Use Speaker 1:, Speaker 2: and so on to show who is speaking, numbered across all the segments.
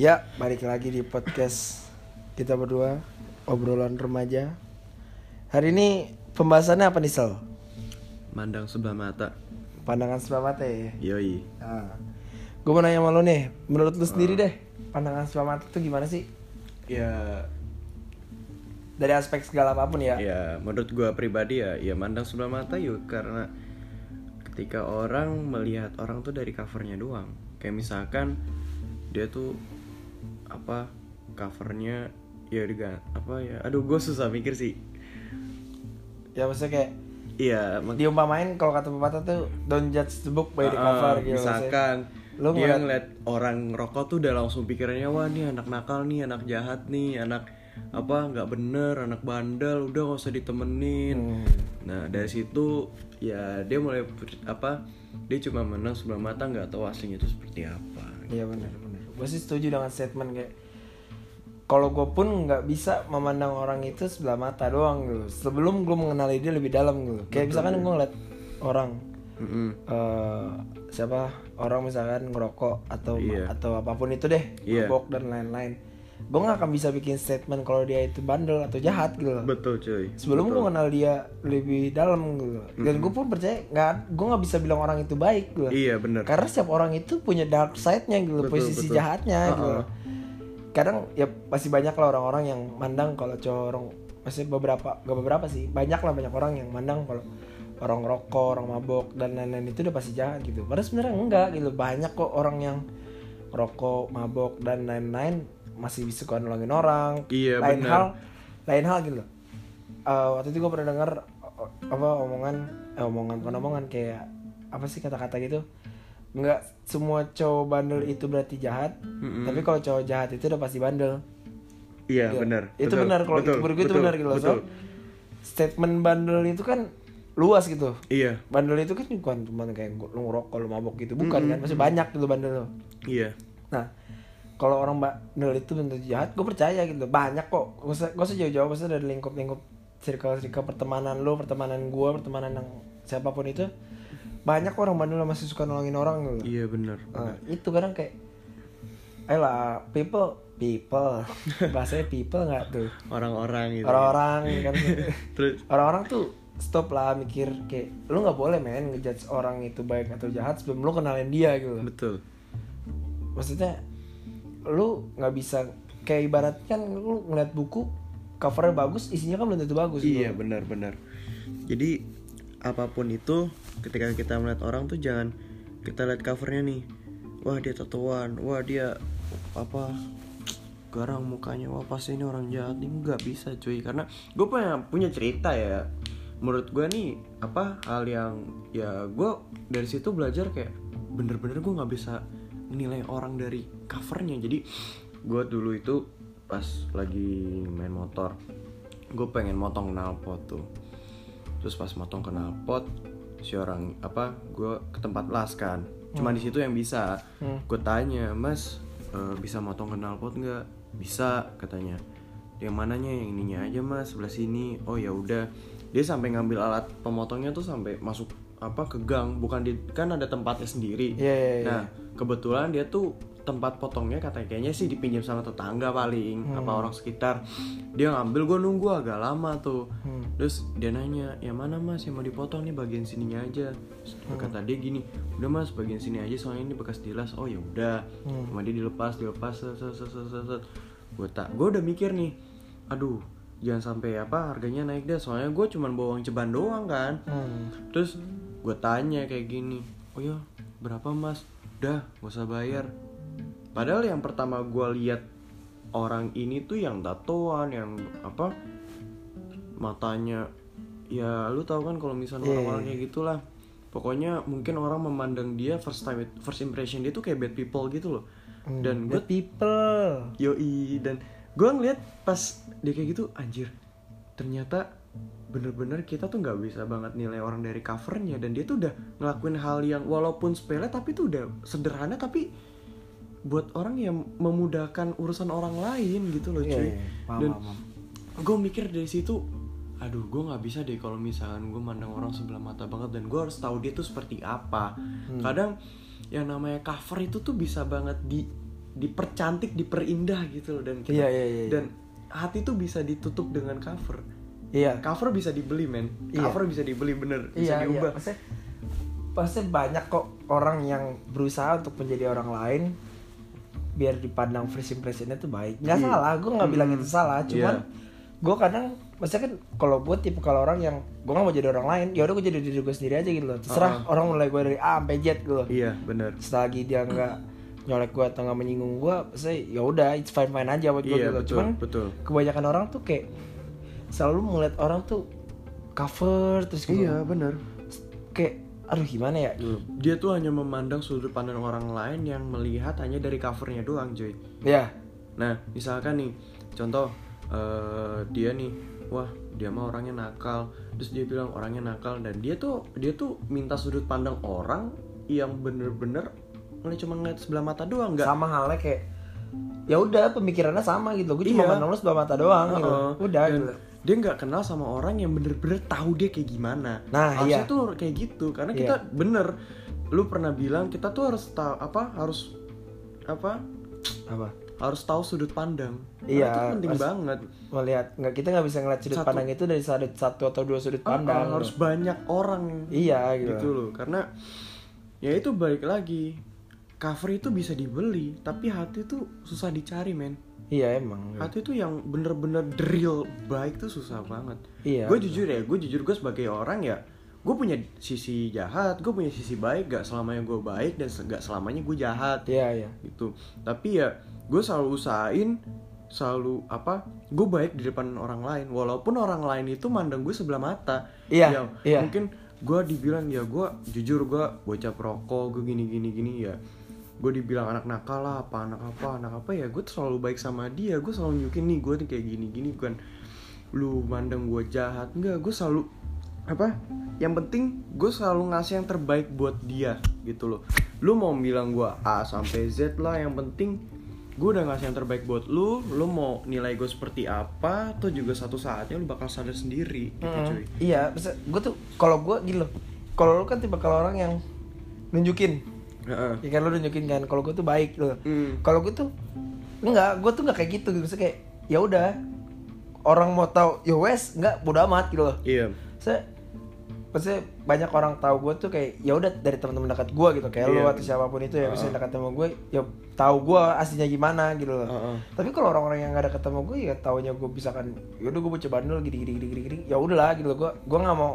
Speaker 1: Ya, balik lagi di podcast kita berdua obrolan remaja. Hari ini pembahasannya apa nih Sel?
Speaker 2: Mandang sebelah mata.
Speaker 1: Pandangan sebelah mata ya.
Speaker 2: Yoi.
Speaker 1: Nah, gue mau nanya sama lo nih, menurut lu sendiri deh, pandangan sebelah mata itu gimana sih?
Speaker 2: Ya,
Speaker 1: Dari aspek segala apa pun ya.
Speaker 2: ya menurut gua pribadi ya, ya mandang sebelah mata yuk karena ketika orang melihat orang tuh dari covernya doang. Kayak misalkan dia tuh apa covernya ya dengan apa ya aduh gue susah mikir sih
Speaker 1: Ya maksudnya kayak
Speaker 2: iya mak-
Speaker 1: diumpamain kalau kata pepatah tuh don't judge the book by the cover gitu.
Speaker 2: misalkan
Speaker 1: Lu
Speaker 2: dia
Speaker 1: ngeliat-
Speaker 2: ngeliat orang ngerokok tuh udah langsung pikirannya wah nih anak nakal nih anak jahat nih anak apa nggak bener anak bandel udah gak usah ditemenin
Speaker 1: Hmm.
Speaker 2: nah dari situ ya dia mulai apa dia cuma menang sebelah mata nggak tahu aslinya itu seperti apa
Speaker 1: Iya benar benar. Gue sih setuju dengan statement kayak kalau gue pun nggak bisa memandang orang itu sebelah mata doang gitu. Sebelum gue mengenali dia lebih dalam gitu. Kayak misalkan gue ngeliat orang
Speaker 2: Mm-mm.
Speaker 1: eh siapa orang misalkan ngerokok atau
Speaker 2: Iya.
Speaker 1: atau apa pun itu deh,
Speaker 2: Iya.
Speaker 1: mabok dan lain-lain. Gue nggak akan bisa bikin statement kalau dia itu bandel atau jahat gitu. loh.
Speaker 2: betul cuy
Speaker 1: Sebelum gue kenal dia lebih dalam gitu. Dan gue pun percaya nggak, gue nggak bisa bilang orang itu baik gitu.
Speaker 2: iya bener
Speaker 1: Karena setiap orang itu punya dark side-nya gitu,
Speaker 2: Betul,
Speaker 1: posisi
Speaker 2: betul.
Speaker 1: jahatnya gitu.
Speaker 2: Uh-uh.
Speaker 1: Kadang ya masih banyak lah orang-orang yang mandang kalau corong, masih beberapa, gak beberapa sih, banyak lah banyak orang yang mandang kalau orang rokok, orang mabok dan lain-lain itu udah pasti jahat gitu. Padahal sebenarnya enggak gitu, banyak kok orang yang rokok, mabok dan lain-lain masih bisa suka nolongin orang.
Speaker 2: Iya,
Speaker 1: lain
Speaker 2: benar.
Speaker 1: hal, lain hal gitu. loh. Eh, waktu itu gue pernah dengar eh, apa omongan, eh, omongan bukan omongan kayak apa sih kata-kata gitu nggak semua cowok bandel itu berarti jahat
Speaker 2: Mm-mm.
Speaker 1: tapi kalau cowok jahat itu udah pasti bandel
Speaker 2: iya
Speaker 1: Gitu.
Speaker 2: bener
Speaker 1: itu benar kalau menurut gue itu benar gitu loh. So, statement bandel itu kan luas gitu
Speaker 2: iya
Speaker 1: bandel itu kan bukan cuma kayak lu ngerokok lu mabok gitu bukan kan masih banyak gitu bandel lo
Speaker 2: iya
Speaker 1: nah kalau orang bandel itu bentuk jahat gue percaya gitu. Banyak kok. Gue usah usah jauh-jauh maksudnya dari lingkup-lingkup circle-circle pertemanan lo pertemanan gue pertemanan yang siapa pun itu. Banyak orang bandel yang masih suka nolongin orang gitu.
Speaker 2: Iya bener
Speaker 1: Nah, itu kadang kayak ayolah people people. Bahasanya people nggak tuh?
Speaker 2: Orang-orang gitu
Speaker 1: orang-orang kan?
Speaker 2: Terus?
Speaker 1: Orang-orang tuh stop lah mikir kayak lu nggak boleh men ngejudge orang itu baik atau jahat sebelum lu kenalin dia gitu.
Speaker 2: Betul.
Speaker 1: Maksudnya lu nggak bisa kayak ibarat kan lu ngeliat buku covernya bagus isinya kan belum tentu bagus gitu.
Speaker 2: Iya benar-benar. Jadi apa pun itu ketika kita melihat orang tuh jangan kita lihat covernya nih. Wah dia tatoan, wah dia apa garang mukanya, wah pasti ini orang jahat nih nggak bisa cuy karena gue punya punya cerita ya. Menurut gue nih apa hal yang ya gue dari situ belajar kayak bener-bener gue nggak bisa nilai orang dari covernya. Jadi gue dulu itu pas lagi main motor gue pengen motong knalpot tuh. Terus pas motong knalpot si orang apa gue ke tempat las kan. Cuma di situ yang bisa.
Speaker 1: Hmm.
Speaker 2: gue tanya mas eh, bisa motong knalpot nggak? Bisa katanya. Yang mananya? Yang ininya aja mas sebelah sini. Oh ya udah. Dia sampai ngambil alat pemotongnya tuh sampai masuk apa ke gang bukan di kan ada tempatnya sendiri
Speaker 1: Iya, iya, iya.
Speaker 2: nah kebetulan dia tuh tempat potongnya katanya kayaknya sih dipinjam sama tetangga paling
Speaker 1: Hmm.
Speaker 2: apa orang sekitar dia ngambil gue nunggu agak lama tuh
Speaker 1: Hmm.
Speaker 2: terus dia nanya yang mana mas yang mau dipotong nih bagian sininya aja Terus
Speaker 1: Hmm.
Speaker 2: kata dia gini udah mas bagian sini aja soalnya ini bekas dilas oh ya udah
Speaker 1: Hmm.
Speaker 2: sama dia dilepas dilepas set set set set set, set. gue tak gue udah mikir nih aduh jangan sampai apa harganya naik deh soalnya gue cuman bawa uang ceban doang kan
Speaker 1: Hmm.
Speaker 2: terus gue tanya kayak gini oh ya berapa mas udah gak usah bayar padahal yang pertama gue lihat orang ini tuh yang tatoan yang apa matanya ya lu tahu kan kalau misalnya
Speaker 1: Iya,
Speaker 2: orang-orang
Speaker 1: iya.
Speaker 2: kayak gitulah pokoknya mungkin orang memandang dia first time first impression dia tuh kayak bad people gitu loh
Speaker 1: Hmm.
Speaker 2: dan gue
Speaker 1: Bad people
Speaker 2: Yoi dan gue ngeliat pas dia kayak gitu anjir ternyata bener-bener kita tuh nggak bisa banget nilai orang dari covernya dan dia tuh udah ngelakuin hal yang walaupun sepele tapi tuh udah sederhana tapi buat orang yang memudahkan urusan orang lain gitu loh
Speaker 1: Iya,
Speaker 2: cuy
Speaker 1: iya, paham,
Speaker 2: dan gue mikir dari situ aduh gue nggak bisa deh kalau misalkan gue mandang orang sebelah mata banget dan gue harus tahu dia tuh seperti apa
Speaker 1: Hmm.
Speaker 2: kadang yang namanya cover itu tuh bisa banget di dipercantik diperindah gitu loh dan
Speaker 1: Iya, iya, iya, iya.
Speaker 2: dan hati tuh bisa ditutup dengan cover
Speaker 1: iya
Speaker 2: cover bisa dibeli men
Speaker 1: Iya.
Speaker 2: cover bisa dibeli bener bisa
Speaker 1: iya iya
Speaker 2: diubah
Speaker 1: pasti pasti banyak kok orang yang berusaha untuk menjadi orang lain biar dipandang first impressionnya tuh baik nggak
Speaker 2: Iya.
Speaker 1: salah gue nggak bilang
Speaker 2: Hmm.
Speaker 1: itu salah cuman
Speaker 2: Iya.
Speaker 1: gue kadang maksudnya kan kalau buat tipe kalau orang yang gue nggak mau jadi orang lain ya udah gue jadi diri gue sendiri aja gitu loh terserah
Speaker 2: Uh-uh.
Speaker 1: orang mulai gue dari A sampai Z gitu loh
Speaker 2: iya bener
Speaker 1: selagi dia nggak nyolek gue atau nggak menyinggung gue saya ya udah it's fine fine aja buat gue
Speaker 2: iya
Speaker 1: gitu loh.
Speaker 2: betul
Speaker 1: cuman
Speaker 2: betul
Speaker 1: kebanyakan orang tuh kayak selalu melihat orang tuh cover terus gitu.
Speaker 2: Iya bener.
Speaker 1: Kayak aduh gimana ya? Gitu
Speaker 2: dia tuh hanya memandang sudut pandang orang lain yang melihat hanya dari covernya doang cuy.
Speaker 1: Ya
Speaker 2: Nah, misalkan nih, contoh eh, dia nih, wah dia mah orangnya nakal, terus dia bilang orangnya nakal dan dia tuh dia tuh minta sudut pandang orang yang bener-bener ngeliat cuma ngeliat sebelah mata doang, nggak?
Speaker 1: sama halnya kayak ya udah pemikirannya sama gitu. Gue cuma
Speaker 2: Iya.
Speaker 1: pandang lu sebelah mata doang gitu.
Speaker 2: Heeh.
Speaker 1: udah
Speaker 2: Dan
Speaker 1: gitu
Speaker 2: dia nggak kenal sama orang yang bener-bener tahu dia kayak gimana.
Speaker 1: Nah,
Speaker 2: harusnya
Speaker 1: iya.
Speaker 2: tuh kayak gitu, karena
Speaker 1: Iya.
Speaker 2: kita bener, lu pernah bilang kita tuh harus tahu apa harus apa
Speaker 1: apa
Speaker 2: harus tahu sudut pandang.
Speaker 1: Iya,
Speaker 2: Karena itu penting
Speaker 1: harus-
Speaker 2: banget.
Speaker 1: melihat nggak kita nggak bisa ngeliat sudut
Speaker 2: Satu.
Speaker 1: pandang itu dari satu, satu atau dua sudut
Speaker 2: Ah,
Speaker 1: pandang
Speaker 2: ah, harus banyak orang
Speaker 1: iya gitu,
Speaker 2: gitu loh karena ya itu balik lagi cover itu bisa dibeli tapi hati tuh susah dicari men
Speaker 1: iya emang.
Speaker 2: Hati tuh yang bener-bener drill baik tuh susah banget.
Speaker 1: Iya
Speaker 2: gue jujur ya gue jujur gue sebagai orang ya gue punya sisi jahat gue punya sisi baik gak selamanya gue baik dan gak selamanya gue jahat.
Speaker 1: Iya iya.
Speaker 2: Gitu. Tapi ya gue selalu usahain selalu apa gue baik di depan orang lain. Walaupun orang lain itu mandang gue sebelah mata.
Speaker 1: Iya,
Speaker 2: Ya,
Speaker 1: iya.
Speaker 2: mungkin gue dibilang ya gue jujur gue bocah perokok gue gini gini gini ya gue dibilang anak nakal lah apa anak apa anak apa ya gue selalu baik sama dia. Gue selalu nunjukin nih gue nih kayak gini gini bukan lu mandang gue jahat. Enggak gue selalu apa yang penting gue selalu ngasih yang terbaik buat dia gitu loh. Lu mau bilang gue A sampai Z lah yang penting gue udah ngasih yang terbaik buat lu lu mau nilai gue seperti apa tuh juga satu saatnya lu bakal sadar sendiri gitu
Speaker 1: Mm-mm.
Speaker 2: cuy.
Speaker 1: Iya gue tuh kalau gue gitu loh kalau lu kan tipe kalau orang yang nunjukin
Speaker 2: Heeh.
Speaker 1: ya kan lu nunjukin kan kalau gue tuh baik gitu
Speaker 2: Hmm.
Speaker 1: kalau gue tuh enggak gue tuh nggak kayak gitu gitu kayak ya udah orang mau tahu ya wes nggak bodo amat gitu loh
Speaker 2: iya
Speaker 1: saya maksudnya banyak orang tahu gue tuh kayak ya udah dari teman-teman dekat gue gitu kayak lu
Speaker 2: Iya.
Speaker 1: atau siapa pun itu ya
Speaker 2: Heeh.
Speaker 1: bisa dekat sama gue ya tahu gue aslinya gimana gitu loh
Speaker 2: Heeh.
Speaker 1: tapi kalau orang-orang yang gak ada ketemu gue ya taunya gue bisa kan ya udah gue baca bandel gini gini gini gini, gini. ya udahlah gitu loh gue gue nggak mau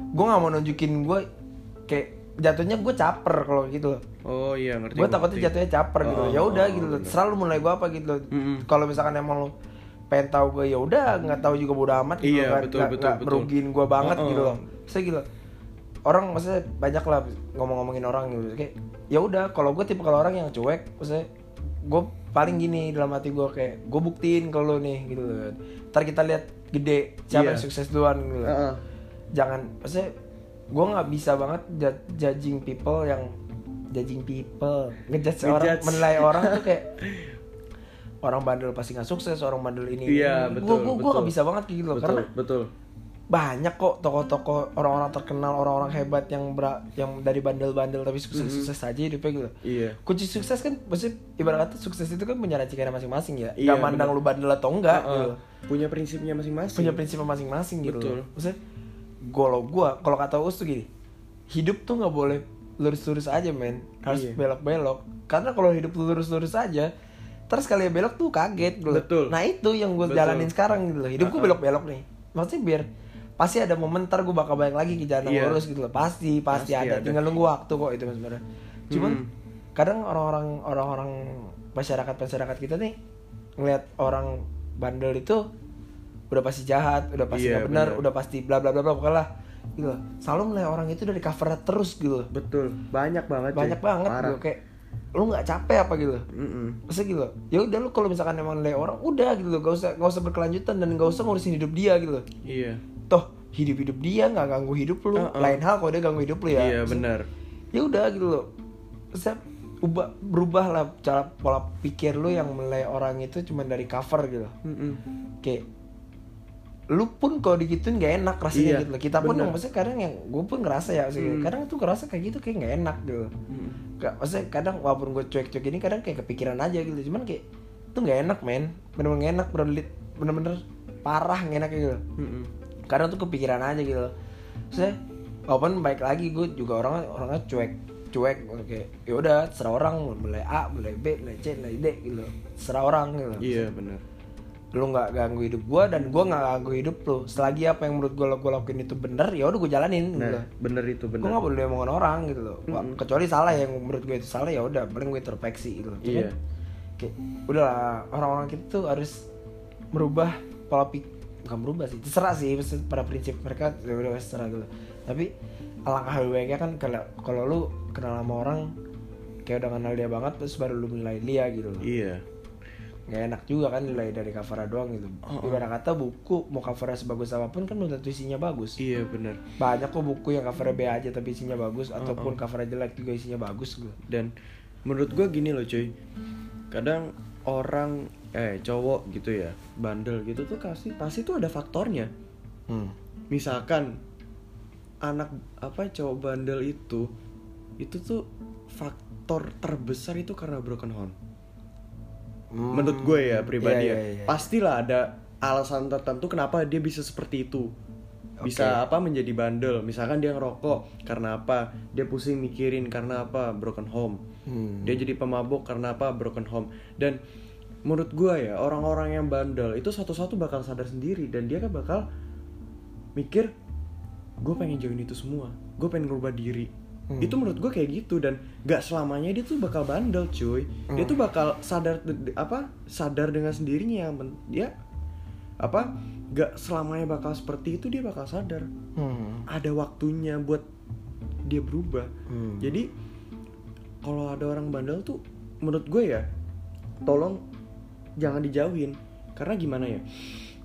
Speaker 1: gue nggak mau nunjukin gue kayak jatuhnya gue caper kalau gitu loh
Speaker 2: oh iya ngerti
Speaker 1: gue takutnya jatuhnya caper gitu
Speaker 2: Oh,
Speaker 1: ya udah
Speaker 2: oh,
Speaker 1: gitu loh
Speaker 2: bener.
Speaker 1: selalu mulai gue apa gitu loh
Speaker 2: Mm-mm.
Speaker 1: kalau misalkan emang lo pengen tahu gue ya udah nggak tahu juga bodo amat gitu
Speaker 2: Iya,
Speaker 1: kan
Speaker 2: betul,
Speaker 1: nggak
Speaker 2: betul,
Speaker 1: nggak
Speaker 2: betul.
Speaker 1: merugiin gue banget
Speaker 2: oh.
Speaker 1: gitu loh saya gitu orang maksudnya banyak lah ngomong-ngomongin orang gitu kayak ya udah kalau gue tipe kalau orang yang cuek maksudnya gue paling gini dalam hati gue kayak gue buktiin ke lo nih gitu loh ntar kita lihat gede siapa
Speaker 2: Iya.
Speaker 1: yang sukses duluan gitu loh
Speaker 2: Heeh.
Speaker 1: jangan maksudnya gue nggak bisa banget ju- judging people yang judging people. Ngejudge orang menilai orang tuh kayak orang bandel pasti nggak sukses orang bandel ini
Speaker 2: Iya, betul,
Speaker 1: gue gue nggak bisa banget kayak gitu loh
Speaker 2: betul
Speaker 1: karena
Speaker 2: betul.
Speaker 1: banyak kok tokoh-tokoh orang-orang terkenal orang-orang hebat yang bera- yang dari bandel-bandel tapi sukses-sukses aja hidupnya gitu
Speaker 2: iya.
Speaker 1: Kunci sukses kan maksudnya ibarat kata sukses itu kan punya racikannya masing-masing ya.
Speaker 2: Iya,
Speaker 1: nggak mandang
Speaker 2: bener.
Speaker 1: lu bandel atau enggak
Speaker 2: Heeh.
Speaker 1: gitu
Speaker 2: punya prinsipnya masing-masing.
Speaker 1: Punya prinsip masing-masing gitu
Speaker 2: Betul.
Speaker 1: loh. Maksudnya kalau gua kalau kata Us tuh gini, hidup tuh nggak boleh lurus-lurus aja men, harus
Speaker 2: Iya.
Speaker 1: belok-belok. Karena kalau hidup lu lurus-lurus aja, terus kali belok tuh kaget.
Speaker 2: Betul.
Speaker 1: Nah itu yang gue jalanin sekarang gitu loh. Hidup
Speaker 2: Uh-uh.
Speaker 1: belok-belok nih. Maksudnya biar pasti ada momen ntar gue bakal balik lagi ke jalan
Speaker 2: Iya.
Speaker 1: lurus gitu loh. Pasti, pasti,
Speaker 2: Pasti
Speaker 1: ada.
Speaker 2: ada.
Speaker 1: Tinggal nunggu waktu kok itu sebenarnya. Cuman
Speaker 2: Hmm.
Speaker 1: kadang orang-orang orang-orang masyarakat masyarakat kita nih ngelihat orang bandel itu udah pasti jahat, udah pasti
Speaker 2: Iya,
Speaker 1: nggak benar, udah pasti bla bla bla bla pokoknya lah. Gitu. Selalu menilai orang itu dari cover terus gitu. loh.
Speaker 2: betul banyak banget cuy.
Speaker 1: Banyak banget
Speaker 2: Parah.
Speaker 1: gitu kayak lu nggak capek apa gitu.
Speaker 2: Mm-mm.
Speaker 1: Masa gitu. loh. Ya udah lu kalau misalkan emang nilai orang udah gitu loh, gak usah gak usah berkelanjutan dan gak usah ngurusin hidup dia gitu. loh.
Speaker 2: iya
Speaker 1: Toh hidup-hidup dia nggak ganggu hidup lu.
Speaker 2: Uh-uh.
Speaker 1: Lain hal kalau dia ganggu hidup lu ya.
Speaker 2: iya
Speaker 1: Maksud-
Speaker 2: benar
Speaker 1: ya udah gitu loh saya ubah berubah lah cara pola pikir lu yang menilai orang itu cuma dari cover gitu
Speaker 2: Mm-mm.
Speaker 1: kayak lu pun kalau digituin gak enak rasanya
Speaker 2: Iya,
Speaker 1: gitu loh. kita pun yang maksudnya kadang yang gue pun ngerasa ya maksudnya,
Speaker 2: Hmm.
Speaker 1: kadang tuh ngerasa kayak gitu kayak gak enak gitu.
Speaker 2: Mm.
Speaker 1: Gak, maksudnya kadang walaupun gue cuek-cuek ini kadang kayak kepikiran aja gitu. Cuman kayak itu gak enak men. Bener-bener gak enak bener-bener bener-bener parah gak enak gitu.
Speaker 2: Mm-mm.
Speaker 1: kadang tuh kepikiran aja gitu saya walaupun baik lagi gue juga orangnya orangnya cuek cuek. Kayak ya udah serah orang. Mulai A mulai B mulai C mulai D gitu serah orang gitu
Speaker 2: iya benar
Speaker 1: lu nggak ganggu hidup gue dan gue nggak ganggu hidup lu. Selagi apa yang menurut gue gue lakuin itu bener ya udah gue jalanin gitu
Speaker 2: nah bener itu
Speaker 1: gue
Speaker 2: bener
Speaker 1: nggak boleh omongan orang gitu loh. Wah, kecuali salah yang menurut gue itu salah ya udah paling gue introspeksi gitu Cuman,
Speaker 2: Iya.
Speaker 1: kayak udahlah orang-orang kita tuh harus merubah pola pikir bukan merubah sih terserah sih pada prinsip mereka ya udah terserah gitu tapi alangkah lebih baiknya kan kalau kalau lu kenal sama orang kayak udah kenal dia banget terus baru lu nilai dia gitu loh.
Speaker 2: Iya
Speaker 1: nggak enak juga kan nilai dari covernya doang gitu.
Speaker 2: Oh, oh.
Speaker 1: ibarat kata buku mau covernya sebagus apa pun kan belum tentu isinya bagus.
Speaker 2: Iya bener
Speaker 1: banyak kok buku yang covernya B aja tapi isinya bagus ataupun covernya jelek juga isinya bagus gitu.
Speaker 2: Dan menurut gue gini loh cuy. Kadang orang eh cowok gitu ya bandel gitu tuh pasti pasti tuh ada faktornya.
Speaker 1: Hmm.
Speaker 2: misalkan anak apa cowok bandel itu itu tuh faktor terbesar itu karena broken home
Speaker 1: Hmm.
Speaker 2: menurut gue ya pribadi
Speaker 1: iya,
Speaker 2: ya.
Speaker 1: iya.
Speaker 2: pastilah ada alasan tertentu kenapa dia bisa seperti itu. Bisa apa menjadi bandel. Misalkan dia ngerokok karena apa? Dia pusing mikirin karena apa? Broken home.
Speaker 1: Hmm.
Speaker 2: dia jadi pemabuk karena apa? Broken home. Dan menurut gue ya orang-orang yang bandel itu satu-satu bakal sadar sendiri. Dan dia kan bakal mikir gue pengen jauhin itu semua. Gue pengen ngerubah diri
Speaker 1: Hmm.
Speaker 2: itu menurut gue kayak gitu dan gak selamanya dia tuh bakal bandel cuy dia
Speaker 1: Hmm.
Speaker 2: tuh bakal sadar apa sadar dengan sendirinya dia apa gak selamanya bakal seperti itu dia bakal sadar
Speaker 1: Hmm.
Speaker 2: ada waktunya buat dia berubah
Speaker 1: Hmm.
Speaker 2: jadi kalau ada orang bandel tuh menurut gue ya tolong jangan dijauhin karena gimana ya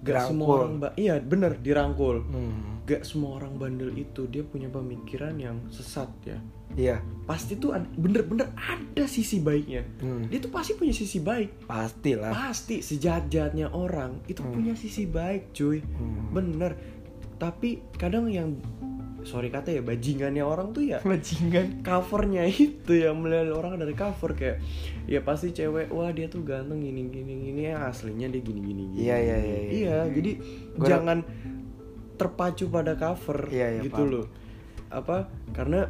Speaker 2: gak semua orang ba- iya bener dirangkul.
Speaker 1: Hmm.
Speaker 2: gak semua orang bandel itu dia punya pemikiran yang sesat ya.
Speaker 1: Iya.
Speaker 2: Pasti tuh bener-bener ada sisi baiknya.
Speaker 1: Hmm.
Speaker 2: dia tuh pasti punya sisi baik.
Speaker 1: Pasti lah
Speaker 2: pasti sejahat-jahatnya orang itu punya sisi baik cuy.
Speaker 1: Hmm.
Speaker 2: bener. Tapi kadang yang sorry kata ya bajingannya orang tuh ya.
Speaker 1: Bajingan.
Speaker 2: Covernya itu yang melihat orang dari cover kayak ya pasti cewek wah dia tuh ganteng gini gini gini ya aslinya dia gini gini gini.
Speaker 1: Iya, iya, iya, iya.
Speaker 2: iya jadi
Speaker 1: Gua-
Speaker 2: jangan terpacu pada cover
Speaker 1: Iya, iya,
Speaker 2: gitu
Speaker 1: paham.
Speaker 2: loh. Apa? Karena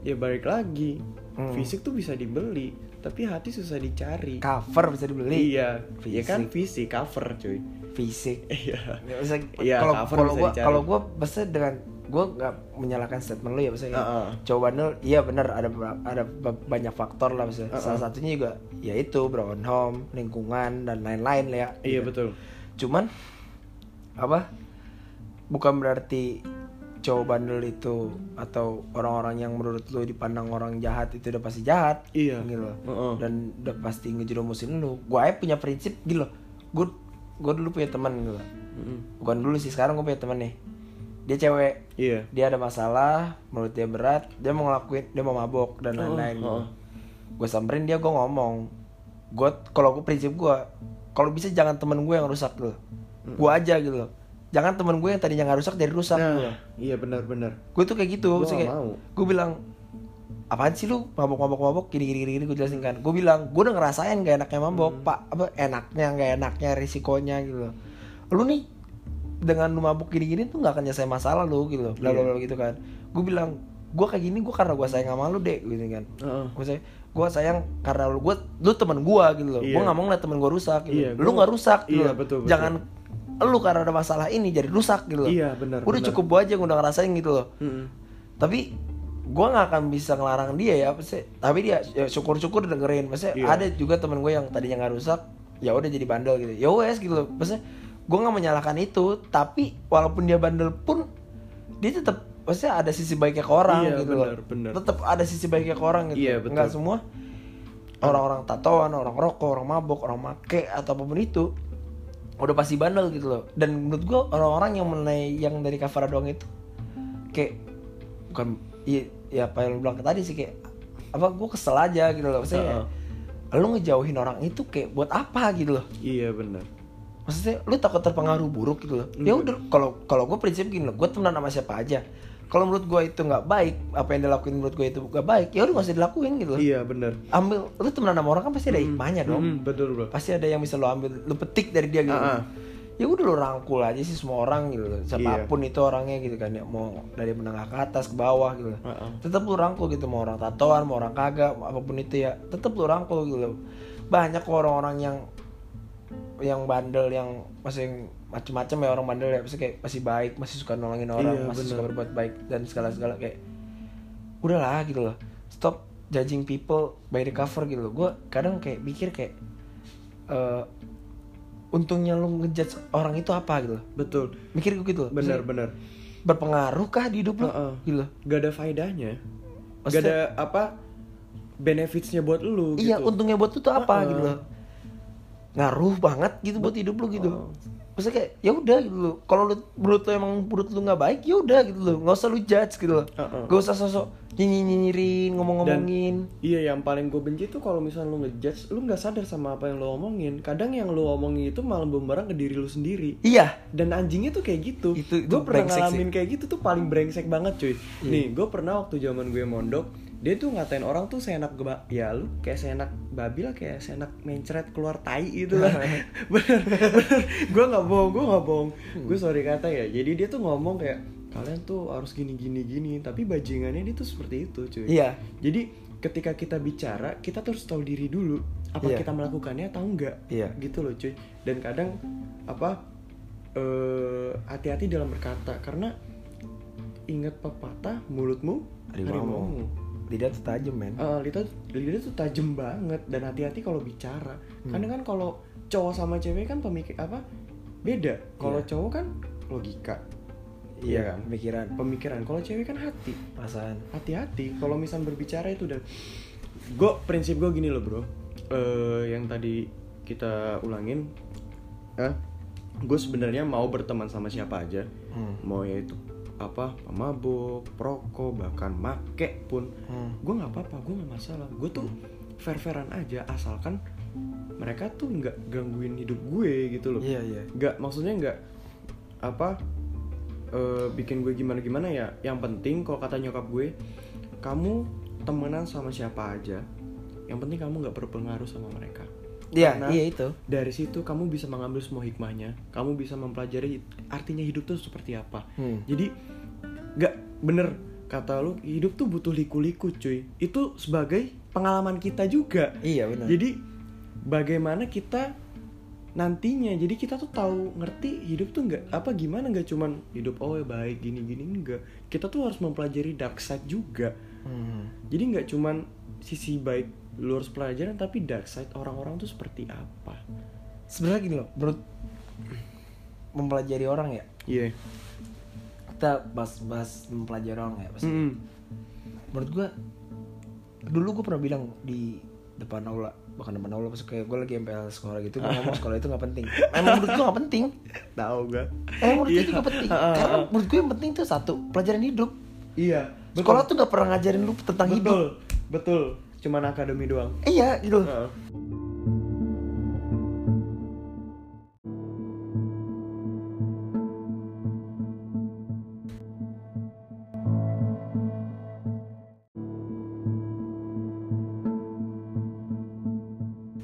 Speaker 2: ya balik lagi
Speaker 1: Hmm.
Speaker 2: fisik tuh bisa dibeli tapi hati susah dicari.
Speaker 1: Cover bisa dibeli?
Speaker 2: Iya ya kan?
Speaker 1: Fisik.
Speaker 2: fisik cover cuy.
Speaker 1: Fisik.
Speaker 2: Iya.
Speaker 1: Bisa
Speaker 2: Iya,
Speaker 1: kalau kalau gua
Speaker 2: dicari.
Speaker 1: kalau gua maksudnya dengan gua nggak menyalahkan statement lu ya maksudnya
Speaker 2: Heeh.
Speaker 1: cowok bandel iya benar ada ada ba- banyak faktor lah maksudnya
Speaker 2: Heeh.
Speaker 1: salah satunya juga yaitu broken home lingkungan dan lain-lain lah ya
Speaker 2: iya betul
Speaker 1: cuman apa bukan berarti cowok bandel itu atau orang-orang yang menurut lu dipandang orang jahat itu udah pasti jahat
Speaker 2: Iya.
Speaker 1: gitu loh.
Speaker 2: Heeh.
Speaker 1: dan udah pasti ngejerumusin lu gua aja punya prinsip gitu loh gua gua dulu punya teman gitu loh.
Speaker 2: Mm-mm.
Speaker 1: bukan dulu sih sekarang gue punya teman nih dia cewek.
Speaker 2: Iya.
Speaker 1: Dia ada masalah menurut dia berat dia mau ngelakuin dia mau mabok dan
Speaker 2: Oh,
Speaker 1: lain-lain.
Speaker 2: oh.
Speaker 1: gue samperin dia gue ngomong. Gue kalau gue prinsip gue kalau bisa jangan temen gue yang rusak loh gue aja gitu loh. Jangan temen gue yang tadinya nggak rusak jadi rusak gitu
Speaker 2: nah iya benar-benar
Speaker 1: gue tuh kayak gitu
Speaker 2: nggak
Speaker 1: kayak
Speaker 2: mau.
Speaker 1: gue bilang apaan sih lu? Mabok mabok mabok gini gini gini, gini gue jelasin kan. Gue bilang gue udah ngerasain gak enaknya mabok
Speaker 2: Hmm.
Speaker 1: pak. Apa enaknya gak enaknya risikonya gitu loh. Lu nih dengan lu mabuk gini gini tuh nggak akan nyelesain masalah lu gitu loh bla bla
Speaker 2: Iya.
Speaker 1: bla gitu kan gue bilang gue kayak gini gue karena gue sayang sama lu deh gitu kan
Speaker 2: Heeh.
Speaker 1: gue sayang gue sayang karena lu gue lu temen gue gitu loh gue
Speaker 2: Iya.
Speaker 1: nggak mau ngeliat temen gue rusak gitu
Speaker 2: Iya,
Speaker 1: lu nggak rusak gitu loh.
Speaker 2: betul, betul.
Speaker 1: jangan lu karena ada masalah ini jadi rusak gitu loh
Speaker 2: Iya, benar,
Speaker 1: udah
Speaker 2: benar.
Speaker 1: cukup gue aja yang udah ngerasain gitu loh
Speaker 2: Mm-mm.
Speaker 1: tapi gue nggak akan bisa ngelarang dia ya pasti tapi dia ya syukur-syukur dengerin pasti
Speaker 2: Iya.
Speaker 1: ada juga temen gue yang tadinya nggak rusak ya udah jadi bandel gitu ya wes gitu loh pasti gue nggak menyalahkan itu tapi walaupun dia bandel pun dia tetap pasti ada sisi baiknya ke orang
Speaker 2: Iya,
Speaker 1: gitu loh
Speaker 2: benar.
Speaker 1: tetap ada sisi baiknya ke orang gitu
Speaker 2: Iya, betul.
Speaker 1: nggak semua orang-orang tatoan orang rokok orang mabok orang make atau apa pun itu udah pasti bandel gitu loh dan menurut gue orang-orang yang menilai yang dari cover doang itu kayak bukan iya ya apa yang lu bilang tadi sih kayak apa gue kesel aja gitu loh maksudnya
Speaker 2: Heeh.
Speaker 1: lu ngejauhin orang itu kayak buat apa gitu loh
Speaker 2: iya benar
Speaker 1: maksudnya lu takut terpengaruh buruk gitu loh ya udah kalau kalau gue prinsip gini loh gue temenan sama siapa aja kalau menurut gue itu nggak baik apa yang dilakuin menurut gue itu nggak baik ya udah usah dilakuin gitu loh
Speaker 2: Iya bener
Speaker 1: ambil lu temenan sama orang kan pasti ada hikmahnya dong
Speaker 2: Hmm, Betul bro
Speaker 1: pasti ada yang bisa lo ambil lo petik dari dia gitu
Speaker 2: Ah, ah.
Speaker 1: ya udah lo rangkul aja sih semua orang gitu loh. siapa pun
Speaker 2: Iya.
Speaker 1: itu orangnya gitu kan ya mau dari menengah ke atas ke bawah gitu loh.
Speaker 2: Ah, ah.
Speaker 1: tetap lo rangkul gitu mau orang tatoan mau orang kagak apa pun itu ya tetap lo rangkul gitu loh. banyak orang-orang yang yang bandel yang masih macem-macem ya orang bandel ya. Masih kayak masih baik masih suka nolongin orang
Speaker 2: Iya,
Speaker 1: masih
Speaker 2: bener.
Speaker 1: suka berbuat baik dan segala-segala kayak udahlah gitu loh. Stop judging people by the cover gitu loh. Gue kadang kayak mikir kayak eh untungnya lu ngejudge orang itu apa gitu loh.
Speaker 2: Betul.
Speaker 1: Mikir gue gitu loh.
Speaker 2: Bener
Speaker 1: Maksudnya,
Speaker 2: bener.
Speaker 1: berpengaruh kah di hidup lu
Speaker 2: Heeh.
Speaker 1: gitu loh?
Speaker 2: Gak ada faedahnya. Gak
Speaker 1: Maksudnya-
Speaker 2: ada apa Benefitsnya buat lu
Speaker 1: iya
Speaker 2: gitu.
Speaker 1: untungnya buat lu tuh apa
Speaker 2: Heeh.
Speaker 1: gitu loh ngaruh banget gitu buat hidup lu gitu.
Speaker 2: Heeh.
Speaker 1: maksudnya kayak ya udah gitu loh. Kalau lu menurut lu emang menurut lu nggak baik ya udah gitu loh. Nggak usah lu judge gitu loh.
Speaker 2: Heeh.
Speaker 1: gak usah sosok nyinyi nyinyirin ngomong-ngomongin
Speaker 2: Iya yang paling gue benci tuh kalau misalnya lu ngejudge Lu gak sadar sama apa yang lu omongin. Kadang yang lu omongin itu malah bumerang ke diri lu sendiri.
Speaker 1: Iya.
Speaker 2: Dan anjingnya tuh kayak gitu.
Speaker 1: Itu- itu
Speaker 2: Gue pernah ngalamin kayak gitu tuh paling brengsek banget cuy.
Speaker 1: Iya.
Speaker 2: Nih gue pernah waktu zaman gue mondok Dia tuh ngatain orang tuh seenak geba Ya lu kayak seenak babi lah Kayak seenak mencret keluar tai gitu lah Bener bener Gue gak bohong Gue gak bohong
Speaker 1: Hmm.
Speaker 2: Gue sorry kata ya Jadi dia tuh ngomong kayak Kalian tuh harus gini gini gini Tapi bajingannya dia tuh seperti itu cuy
Speaker 1: iya
Speaker 2: jadi ketika kita bicara, kita tuh harus tahu diri dulu apa
Speaker 1: Iya.
Speaker 2: kita melakukannya atau enggak.
Speaker 1: Iya.
Speaker 2: Gitu loh, cuy. Dan kadang apa eh hati-hati dalam berkata karena ingat pepatah mulutmu
Speaker 1: harimau lidah tuh tajam men
Speaker 2: Eh, lidah lidah tuh tajam banget dan hati-hati kalau bicara. Karena kan kalau cowok sama cewek kan pemikir apa beda. Kalau
Speaker 1: Iya.
Speaker 2: cowok kan logika,
Speaker 1: iya
Speaker 2: kan?
Speaker 1: pikiran
Speaker 2: pemikiran. Kalau cewek kan hati.
Speaker 1: perasaan
Speaker 2: hati-hati kalau misal berbicara itu dan gue prinsip gue gini loh bro Eh yang tadi kita ulangin eh gue sebenarnya mau berteman sama siapa aja
Speaker 1: hmm.
Speaker 2: mau yaitu apa pemabuk perokok bahkan make pun.
Speaker 1: Hmm.
Speaker 2: gue nggak apa-apa gue nggak masalah. Gue tuh fair fairan aja asalkan mereka tuh nggak gangguin hidup gue gitu loh.
Speaker 1: Iya iya.
Speaker 2: Nggak maksudnya nggak apa eh, bikin gue gimana gimana ya. Yang penting kalau kata nyokap gue kamu temenan sama siapa aja yang penting kamu nggak berpengaruh sama mereka
Speaker 1: iya iya itu.
Speaker 2: dari situ kamu bisa mengambil semua hikmahnya. Kamu bisa mempelajari artinya hidup tuh seperti apa.
Speaker 1: Hmm.
Speaker 2: jadi nggak bener. Kata lu hidup tuh butuh liku-liku cuy. Itu sebagai pengalaman kita juga.
Speaker 1: Iya benar
Speaker 2: jadi bagaimana kita nantinya? Jadi kita tuh tahu ngerti hidup tuh nggak apa gimana? Nggak cuman hidup oh ya baik gini gini enggak kita tuh harus mempelajari dark side juga.
Speaker 1: Hmm.
Speaker 2: jadi nggak cuman sisi baik lu harus pelajaran tapi dark side orang-orang tuh seperti apa?
Speaker 1: Sebenarnya gini loh menurut mempelajari orang ya?
Speaker 2: Iya.
Speaker 1: Kita bahas bahas mempelajari orang ya pasti.
Speaker 2: Mm-mm.
Speaker 1: menurut gua dulu gue pernah bilang di depan aula bahkan depan aula pas kayak gue lagi MPL sekolah gitu gue ngomong sekolah itu nggak penting. Emang menurut gue nggak penting.
Speaker 2: Tahu gak
Speaker 1: emang menurut gue
Speaker 2: Iya.
Speaker 1: itu nggak penting.
Speaker 2: Ah, ah,
Speaker 1: karena menurut gue yang penting tuh satu pelajaran hidup.
Speaker 2: Iya
Speaker 1: sekolah tuh nggak pernah ngajarin lu tentang hidup
Speaker 2: betul. Cuman akademi doang.
Speaker 1: Iya gitu.
Speaker 2: Heeh.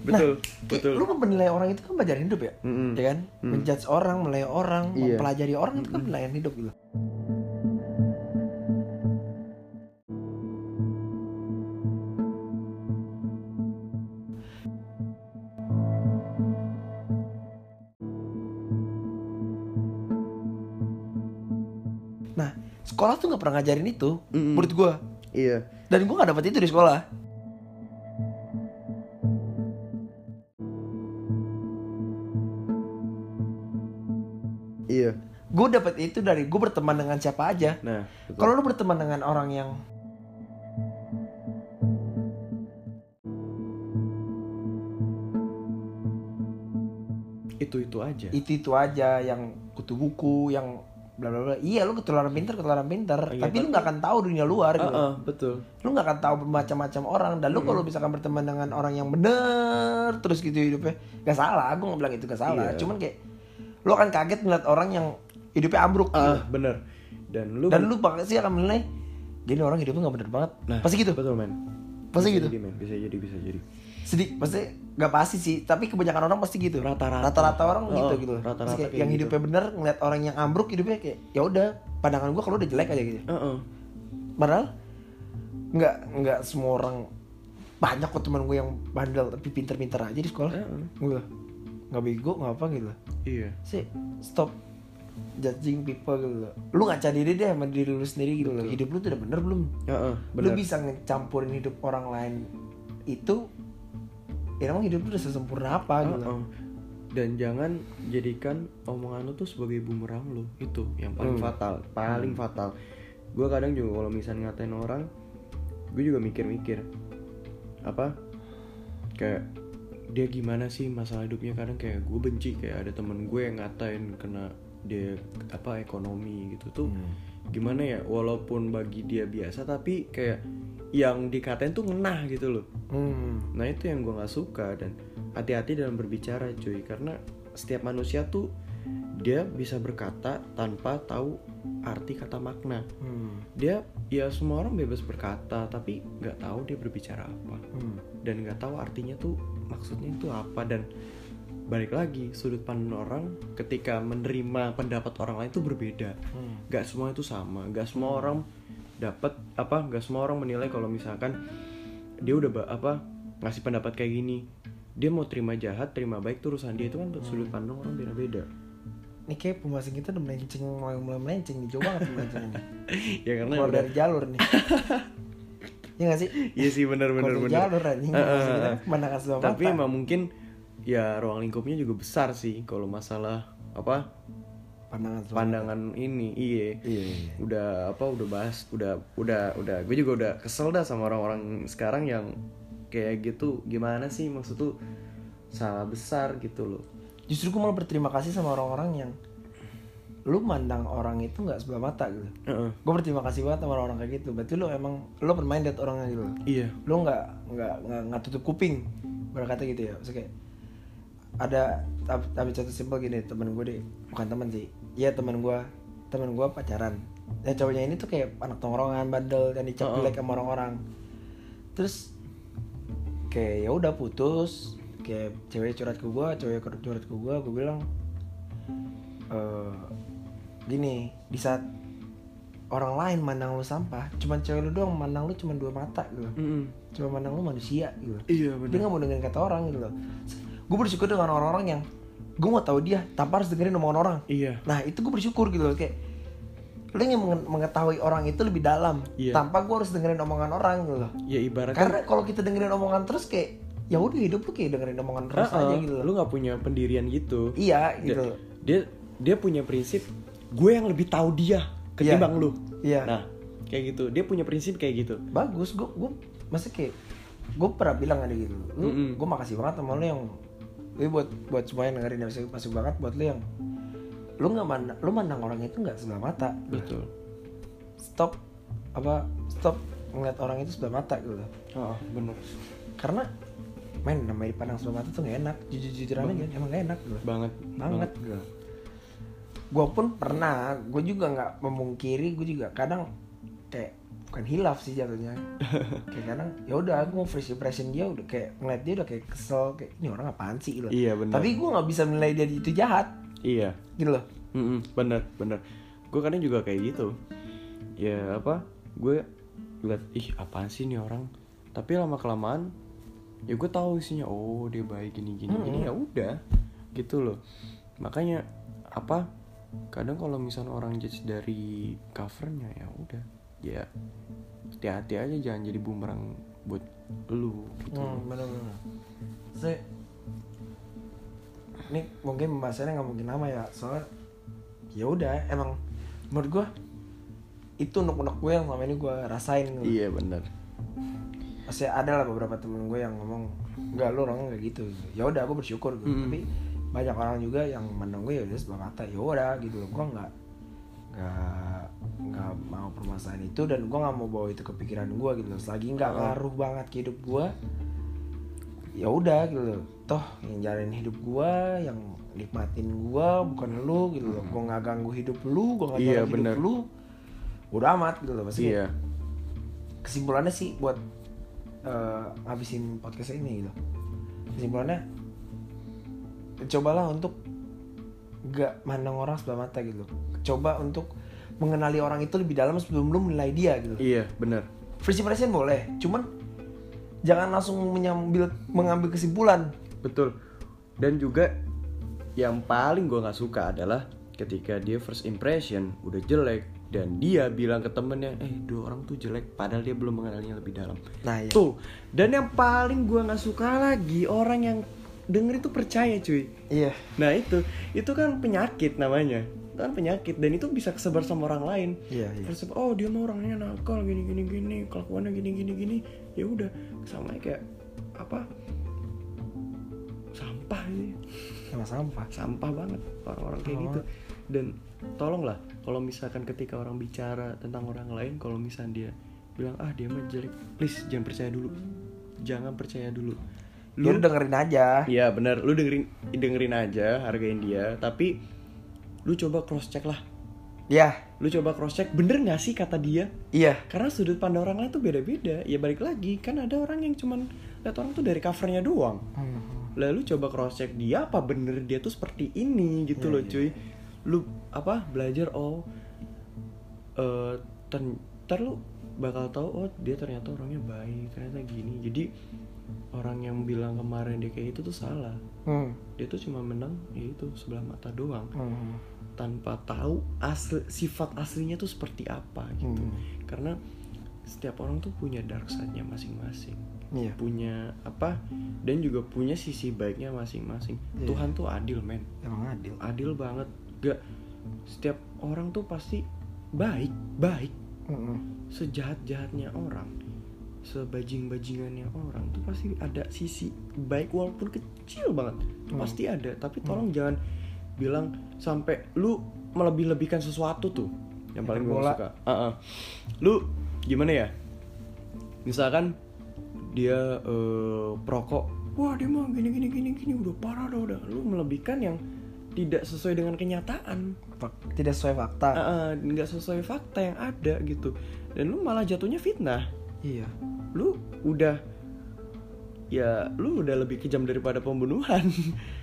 Speaker 2: betul
Speaker 1: Kayak
Speaker 2: betul.
Speaker 1: lu menilai orang itu kan pelajaran hidup ya?
Speaker 2: Mm-mm.
Speaker 1: ya kan? Menjudge orang menilai orang
Speaker 2: Iya.
Speaker 1: mempelajari orang itu kan penilaian hidup gitu tuh nggak pernah ngajarin itu
Speaker 2: Mm-mm.
Speaker 1: menurut gua.
Speaker 2: Iya.
Speaker 1: Dan gua nggak dapet itu di sekolah.
Speaker 2: Iya.
Speaker 1: Gue dapet itu dari gue berteman dengan siapa aja.
Speaker 2: Nah
Speaker 1: kalau lu berteman dengan orang yang
Speaker 2: itu itu aja.
Speaker 1: Itu itu aja yang kutu buku yang bla bla bla. Iya lu ketularan pinter ketularan pinter.
Speaker 2: Iya,
Speaker 1: tapi lu nggak akan tahu dunia luar gitu.
Speaker 2: Heeh, betul.
Speaker 1: Lu nggak akan tahu macam-macam orang. Dan lu kalau misalkan berteman dengan orang yang bener terus gitu hidupnya gak salah. Gue nggak bilang itu gak salah.
Speaker 2: Iya.
Speaker 1: cuman kayak lo akan kaget ngeliat orang yang hidupnya ambruk gitu.
Speaker 2: ah bener. Dan lu
Speaker 1: dan lu pasti akan menilai gini orang hidupnya nggak bener banget.
Speaker 2: Nah
Speaker 1: pasti gitu.
Speaker 2: betul men.
Speaker 1: Pasti
Speaker 2: Bisa
Speaker 1: gitu?
Speaker 2: jadi, bisa jadi bisa jadi
Speaker 1: sedih pasti nggak pasti sih tapi kebanyakan orang pasti gitu
Speaker 2: Rata-rata.
Speaker 1: rata-rata orang
Speaker 2: Oh,
Speaker 1: gitu gitu
Speaker 2: rata-rata
Speaker 1: kayak
Speaker 2: kayak
Speaker 1: yang
Speaker 2: gitu.
Speaker 1: hidupnya bener ngeliat orang yang ambruk hidupnya kayak ya udah pandangan gua kalau udah jelek aja gitu
Speaker 2: Heeh.
Speaker 1: padahal nggak nggak semua orang banyak kok teman gue yang bandel tapi pinter-pinter aja di sekolah
Speaker 2: Heeh.
Speaker 1: gue nggak bego nggak apa gitu
Speaker 2: iya
Speaker 1: sih stop judging people gitu loh. lu ngaca diri deh sama diri lu sendiri gitu loh hidup lu tuh udah bener belum
Speaker 2: Heeh,
Speaker 1: lu
Speaker 2: bener
Speaker 1: bisa ngecampurin hidup orang lain itu ya emang hidup lu udah sesempurna apa gitu
Speaker 2: Heeh. dan jangan jadikan omongan lu tuh sebagai bumerang lu itu yang paling
Speaker 1: Hmm.
Speaker 2: fatal paling fatal gue kadang juga kalau misalnya ngatain orang gue juga mikir-mikir apa kayak dia gimana sih masalah hidupnya kadang kayak gue benci kayak ada temen gue yang ngatain kena dia apa ekonomi gitu tuh
Speaker 1: Hmm.
Speaker 2: Gimana ya walaupun bagi dia biasa tapi kayak yang dikatain tuh ngenah gitu loh
Speaker 1: Hmm.
Speaker 2: Nah itu yang gue nggak suka dan hati-hati dalam berbicara cuy karena setiap manusia tuh dia bisa berkata tanpa tahu arti kata makna.
Speaker 1: Hmm.
Speaker 2: Dia ya semua orang bebas berkata tapi nggak tahu dia berbicara apa
Speaker 1: Hmm.
Speaker 2: dan nggak tahu artinya tuh maksudnya itu apa dan balik lagi sudut pandang orang ketika menerima pendapat orang lain itu berbeda.
Speaker 1: Hmm.
Speaker 2: Gak semua itu sama, gak semua orang dapat apa, gak semua orang menilai kalau misalkan dia udah apa ngasih pendapat kayak gini, dia mau terima jahat, terima baik itu urusan dia itu kan sudut pandang orang beda-beda.
Speaker 1: Ini kayak pembahasan kita udah melenceng mulai mulai melenceng nih jauh banget melenceng ini.
Speaker 2: ya karena
Speaker 1: Keluar
Speaker 2: udah,
Speaker 1: dari jalur nih. Iya gak sih?
Speaker 2: iya sih benar-benar
Speaker 1: Keluar dari
Speaker 2: benar.
Speaker 1: jalur anjing. Pembahasan kita
Speaker 2: eh.
Speaker 1: pemandangan sebelah
Speaker 2: Tapi emang mungkin ya ruang lingkupnya juga besar sih kalau masalah apa
Speaker 1: pandangan
Speaker 2: pandangan ini, iya.
Speaker 1: Iya, iya.
Speaker 2: Udah apa udah bahas, udah udah udah gue juga udah kesel dah sama orang-orang sekarang yang kayak gitu. Gimana sih maksud tuh salah besar gitu loh.
Speaker 1: Justru gue malah berterima kasih sama orang-orang yang lu mandang orang itu nggak sebelah mata gitu.
Speaker 2: Heeh.
Speaker 1: Gue berterima kasih banget sama orang kayak gitu. Berarti lu emang lu bermain liat orangnya gitu.
Speaker 2: Iya.
Speaker 1: Lu nggak nggak nggak nggak tutup kuping berkata gitu ya. Maksudnya kayak ada tapi, tapi contoh simpel gini temen gue deh. Bukan temen sih. Iya temen gue temen gue pacaran. Ya cowoknya ini tuh kayak anak tongkrongan bandel dan dicap jelek sama orang-orang. Terus kayak ya udah putus. Kayak cewek curhat ke gue cewek curhat ke gue gue bilang eh gini di saat orang lain mandang lu sampah cuman cewek lu doang mandang lu cuma dua mata gitu.
Speaker 2: Mm-mm.
Speaker 1: cuma mandang lu manusia gitu.
Speaker 2: Iya
Speaker 1: dia nggak mau dengerin kata orang gitu loh gue bersyukur dengan orang-orang yang gue mau tahu dia tanpa harus dengerin omongan orang
Speaker 2: Iya.
Speaker 1: nah itu gue bersyukur gitu loh kayak lu ingin menge- mengetahui orang itu lebih dalam
Speaker 2: Iya.
Speaker 1: tanpa gue harus dengerin omongan orang gitu loh
Speaker 2: Ya ibaratnya
Speaker 1: karena kalau kita dengerin omongan terus kayak ya udah hidup lu kayak dengerin omongan terus
Speaker 2: Heeh,
Speaker 1: aja gitu loh
Speaker 2: lu nggak punya pendirian gitu.
Speaker 1: iya
Speaker 2: Dia-
Speaker 1: gitu
Speaker 2: Dia dia punya prinsip gue yang lebih tahu dia ketimbang lu.
Speaker 1: iya
Speaker 2: Nah, kayak gitu. Dia punya prinsip kayak gitu.
Speaker 1: bagus gue gue masih kayak gue pernah bilang ada gitu lu
Speaker 2: Mm-mm.
Speaker 1: gue makasih banget sama lu yang lu buat buat semua yang dengerin banget buat lu yang lu nggak mandang lu mandang orang itu nggak sebelah mata.
Speaker 2: Betul.
Speaker 1: stop apa stop ngeliat orang itu sebelah mata gitu.
Speaker 2: Oh, bener.
Speaker 1: karena main namanya dipandang sebelah mata tuh gak enak. Jujur jujuran aja emang gak enak gitu.
Speaker 2: Banget.
Speaker 1: banget. Gitu gue pun pernah gue juga nggak memungkiri gue juga kadang kayak bukan hilaf sih jatuhnya. Kayak kadang ya udah aku mau first impression dia udah kayak ngeliat dia udah kayak kesel kayak ini orang apaan sih? gitu.
Speaker 2: Iya,
Speaker 1: tapi gue nggak bisa menilai dia itu jahat.
Speaker 2: Iya.
Speaker 1: gitu loh.
Speaker 2: Mm-mm, bener bener. Gue kadang juga kayak gitu. Ya apa gue liat ih apaan sih nih orang? Tapi lama kelamaan ya gue tahu isinya oh dia baik gini gini gini. Ya udah gitu loh. Makanya apa kadang kalau misalnya orang judge dari covernya ya udah ya hati-hati aja jangan jadi bumerang buat lu gitu
Speaker 1: hmm, bener bener saya ini mungkin pembahasannya nggak mungkin lama ya soalnya ya udah emang menurut gue itu unek-unek gue yang selama ini gue rasain gitu.
Speaker 2: iya bener
Speaker 1: Masih ada lah beberapa temen gue yang ngomong Enggak lu orangnya nggak gitu ya udah aku bersyukur gitu.
Speaker 2: Mm.
Speaker 1: Tapi banyak orang juga yang mandang gue ya udah sebelah mata ya udah gitu loh Gue nggak nggak nggak mau permasalahan itu dan gue nggak mau bawa itu ke pikiran gue gitu. Loh Selagi nggak ngaruh banget ke hidup gue ya udah gitu loh. Toh yang jalanin hidup gua yang nikmatin gua bukan lu gitu loh. Gua nggak ganggu hidup lu gua nggak
Speaker 2: Iya,
Speaker 1: hidup lu udah amat gitu loh. Maksudnya
Speaker 2: iya.
Speaker 1: kesimpulannya sih buat eh, ngabisin podcast ini gitu. Kesimpulannya cobalah untuk gak mandang orang sebelah mata gitu. Coba untuk mengenali orang itu lebih dalam sebelum lu menilai dia gitu.
Speaker 2: Iya benar.
Speaker 1: First impression boleh cuman jangan langsung menyambil mengambil kesimpulan.
Speaker 2: Betul. Dan juga yang paling gue nggak suka adalah ketika dia first impression udah jelek dan dia bilang ke temennya eh dua orang tuh jelek padahal dia belum mengenalnya lebih dalam.
Speaker 1: Nah iya.
Speaker 2: Tuh. Dan yang paling gue nggak suka lagi orang yang denger itu percaya cuy.
Speaker 1: Iya.
Speaker 2: Nah itu. Itu kan penyakit namanya. Itu kan penyakit. Dan itu bisa kesebar sama orang lain.
Speaker 1: Iya iya.
Speaker 2: Terus oh dia mah orangnya nakal gini gini gini kelakuannya gini gini gini ya udah sama kayak apa? Sampah ini
Speaker 1: sama sampah.
Speaker 2: Sampah banget orang-orang kayak gitu. dan tolonglah kalau misalkan ketika orang bicara tentang orang lain kalau misalnya dia bilang ah dia mah jelek. Please jangan percaya dulu. Jangan percaya dulu
Speaker 1: lu dengerin aja
Speaker 2: Iya bener, lu dengerin dengerin aja, hargain dia. Tapi lu coba cross check lah.
Speaker 1: ya
Speaker 2: Lu coba cross check, bener nggak sih kata dia?
Speaker 1: iya
Speaker 2: Karena sudut pandang orang lain tuh beda-beda. Ya balik lagi, kan ada orang yang cuman lihat orang tuh dari covernya doang.
Speaker 1: Hmm.
Speaker 2: Lalu coba cross check dia apa bener dia tuh seperti ini gitu
Speaker 1: Iya,
Speaker 2: loh
Speaker 1: iya.
Speaker 2: cuy. Lu apa belajar oh eh ter- ntar lu bakal tahu oh dia ternyata orangnya baik ternyata gini jadi orang yang bilang kemarin dia kayak itu tuh salah.
Speaker 1: Hmm.
Speaker 2: dia tuh cuma menang ya itu sebelah mata doang.
Speaker 1: Hmm.
Speaker 2: tanpa tahu asli sifat aslinya tuh seperti apa gitu.
Speaker 1: Hmm.
Speaker 2: karena setiap orang tuh punya dark side-nya masing-masing.
Speaker 1: Iya.
Speaker 2: Punya apa? Dan juga punya sisi baiknya masing-masing.
Speaker 1: Iya.
Speaker 2: Tuhan tuh adil men.
Speaker 1: Emang adil.
Speaker 2: Adil banget. Gak setiap orang tuh pasti baik baik.
Speaker 1: Hmm.
Speaker 2: sejahat-jahatnya orang sebajing-bajingannya orang tuh pasti ada sisi baik walaupun kecil banget.
Speaker 1: Hmm.
Speaker 2: pasti ada tapi tolong jangan bilang sampai lu melebih-lebihkan sesuatu tuh yang paling gue suka. Uh-uh. lu gimana ya? Misalkan dia eh, perokok. Wah dia mah gini gini gini gini udah parah dah udah. Lu melebihkan yang tidak sesuai dengan kenyataan.
Speaker 1: Tidak sesuai fakta.
Speaker 2: Ah, ah, nggak sesuai fakta yang ada gitu. Dan lu malah jatuhnya fitnah
Speaker 1: iya.
Speaker 2: Lu udah ya lu udah lebih kejam daripada pembunuhan.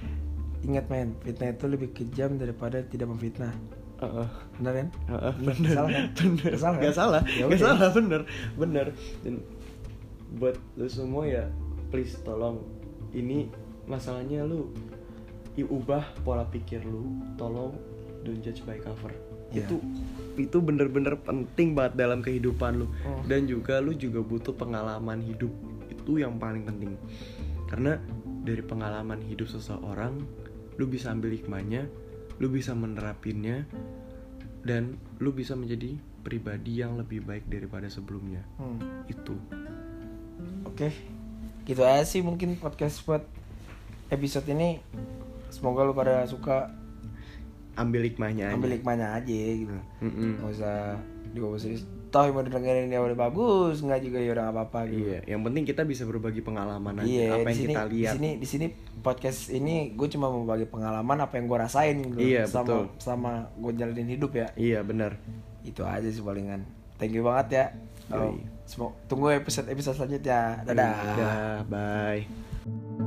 Speaker 1: Ingat men fitnah itu lebih kejam daripada tidak memfitnah.
Speaker 2: Heeh,
Speaker 1: benar kan?
Speaker 2: Heeh,
Speaker 1: Bener,
Speaker 2: bener
Speaker 1: salah kan?
Speaker 2: bener
Speaker 1: Gak salah kan?
Speaker 2: Gak salah.
Speaker 1: Ya
Speaker 2: Gak salah bener bener dan buat lu semua ya please tolong ini masalahnya lu ubah pola pikir lu tolong don't judge by cover
Speaker 1: Iya.
Speaker 2: itu itu bener-bener penting banget dalam kehidupan lu
Speaker 1: Oh.
Speaker 2: dan juga lu juga butuh pengalaman hidup itu yang paling penting karena dari pengalaman hidup seseorang lu bisa ambil hikmahnya lu bisa menerapinnya dan lu bisa menjadi pribadi yang lebih baik daripada sebelumnya
Speaker 1: Hmm.
Speaker 2: itu
Speaker 1: Oke, gitu aja sih mungkin podcast buat episode ini. Semoga lu pada suka
Speaker 2: ambil hikmahnya aja
Speaker 1: ambil hikmahnya aja gitu.
Speaker 2: Mm-mm.
Speaker 1: Nggak usah dibawa serius. Toh yang mau dengerin ya udah bagus, nggak juga ya udah nggak apa-apa gitu.
Speaker 2: iya yang penting kita bisa berbagi pengalaman aja
Speaker 1: Iya,
Speaker 2: apa
Speaker 1: di
Speaker 2: yang
Speaker 1: sini,
Speaker 2: kita
Speaker 1: di
Speaker 2: lihat
Speaker 1: sini, di sini podcast ini gue cuma mau bagi pengalaman apa yang gue rasain gitu.
Speaker 2: Iya,
Speaker 1: sama,
Speaker 2: betul.
Speaker 1: Sama gue jalanin hidup ya.
Speaker 2: iya benar
Speaker 1: Itu aja sih palingan. Thank you banget ya. Oh, tunggu episode episode selanjutnya. Dadah.
Speaker 2: Dadah, bye